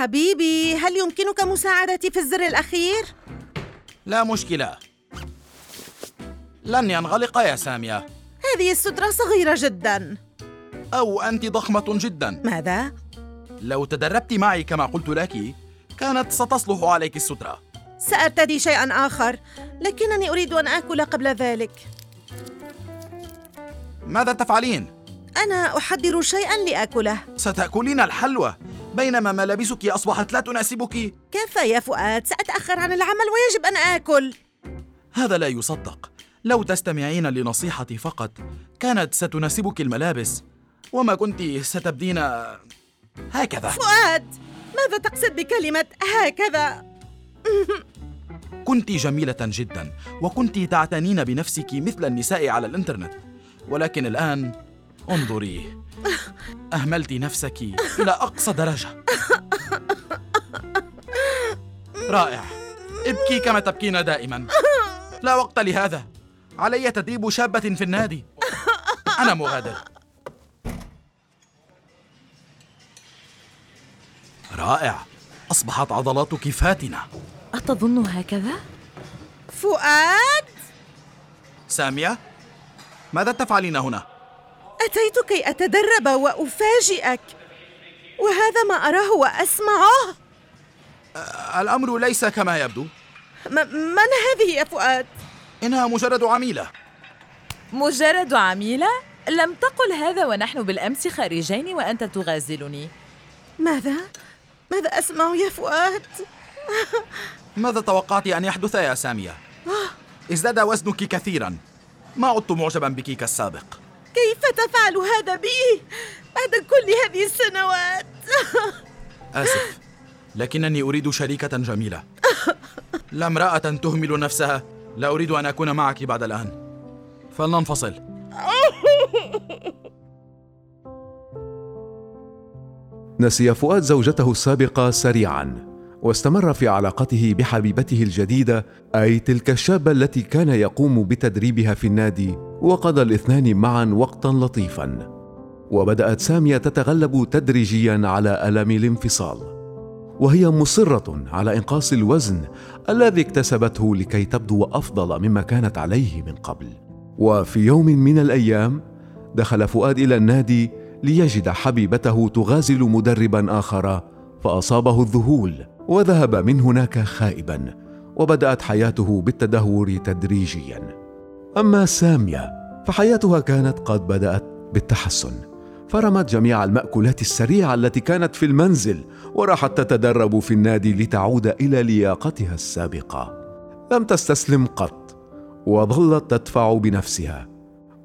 حبيبي هل يمكنك مساعدتي في الزر الأخير؟ لا مشكلة. لن ينغلق يا سامية. هذه السترة صغيرة جدا. أو أنت ضخمة جدا. ماذا؟ لو تدربت معي كما قلت لك كانت ستصلح عليك السترة. سأرتدي شيئا آخر لكنني أريد أن آكل قبل ذلك. ماذا تفعلين؟ أنا أحضر شيئا لآكله. ستأكلين الحلوى. بينما ملابسك أصبحت لا تناسبك. كفى يا فؤاد؟ سأتأخر عن العمل ويجب أن آكل. هذا لا يصدق. لو تستمعين لنصيحتي فقط كانت ستناسبك الملابس. وما كنت ستبدين هكذا. فؤاد ماذا تقصد بكلمة هكذا؟ كنت جميلة جدا وكنت تعتنين بنفسك مثل النساء على الإنترنت. ولكن الآن انظري. أهملت نفسك إلى أقصى درجة. رائع. ابكي كما تبكين دائما. لا وقت لهذا. علي تدريب شابة في النادي. أنا مغادر. رائع. أصبحت عضلاتك فاتنة أتظن هكذا؟ فؤاد! سامية ماذا تفعلين هنا؟ أتيت كي أتدرب وأفاجئك وهذا ما أراه وأسمعه الأمر ليس كما يبدو م- من هذه يا فؤاد؟ إنها مجرد عميلة مجرد عميلة؟ لم تقل هذا ونحن بالأمس خارجين وأنت تغازلني ماذا؟ ماذا أسمع يا فؤاد؟ ماذا توقعت أن يحدث يا سامية؟ ازداد وزنك كثيرا ما عدت معجبا بك كالسابق كيف تفعل هذا بي؟ بعد كل هذه السنوات؟ آسف لكنني أريد شريكة جميلة. لا امرأة تهمل نفسها. لا أريد أن أكون معك بعد الآن. فلننفصل. نسي فؤاد زوجته السابقة سريعا. واستمر في علاقته بحبيبته الجديدة أي تلك الشابة التي كان يقوم بتدريبها في النادي وقضى الاثنان معا وقتا لطيفا. وبدأت سامية تتغلب تدريجيا على ألم الانفصال. وهي مصرة على إنقاص الوزن الذي اكتسبته لكي تبدو أفضل مما كانت عليه من قبل. وفي يوم من الأيام دخل فؤاد إلى النادي ليجد حبيبته تغازل مدربا آخر فأصابه الذهول. وذهب من هناك خائبا وبدأت حياته بالتدهور تدريجيا. أما سامية فحياتها كانت قد بدأت بالتحسن. فرمت جميع المأكولات السريعة التي كانت في المنزل وراحت تتدرب في النادي لتعود إلى لياقتها السابقة. لم تستسلم قط وظلت تدفع بنفسها.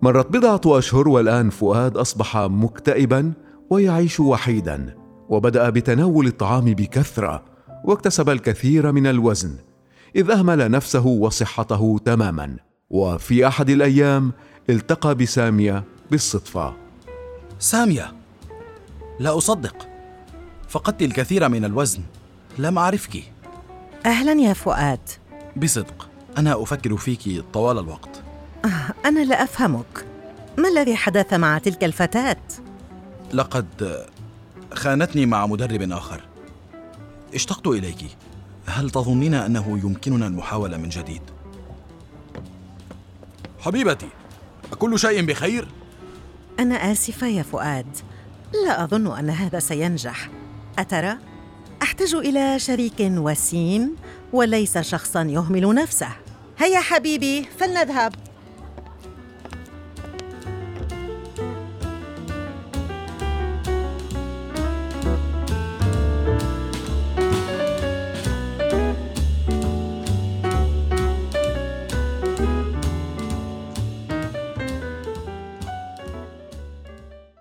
مرت بضعة أشهر والآن فؤاد أصبح مكتئبا ويعيش وحيدا وبدأ بتناول الطعام بكثرة. واكتسب الكثير من الوزن إذ أهمل نفسه وصحته تماما. وفي أحد الأيام التقى بسامية بالصدفة. سامية لا أصدق. فقدت الكثير من الوزن. لم أعرفك. أهلا يا فؤاد. بصدق أنا أفكر فيك طوال الوقت. أنا لا أفهمك. ما الذي حدث مع تلك الفتاة؟ لقد خانتني مع مدرب آخر. اشتقت إليك هل تظنين أنه يمكننا المحاولة من جديد؟ حبيبتي أكل شيء بخير؟ أنا آسفة يا فؤاد لا أظن أن هذا سينجح أترى؟ أحتاج إلى شريك وسيم وليس شخصا يهمل نفسه هيا حبيبي فلنذهب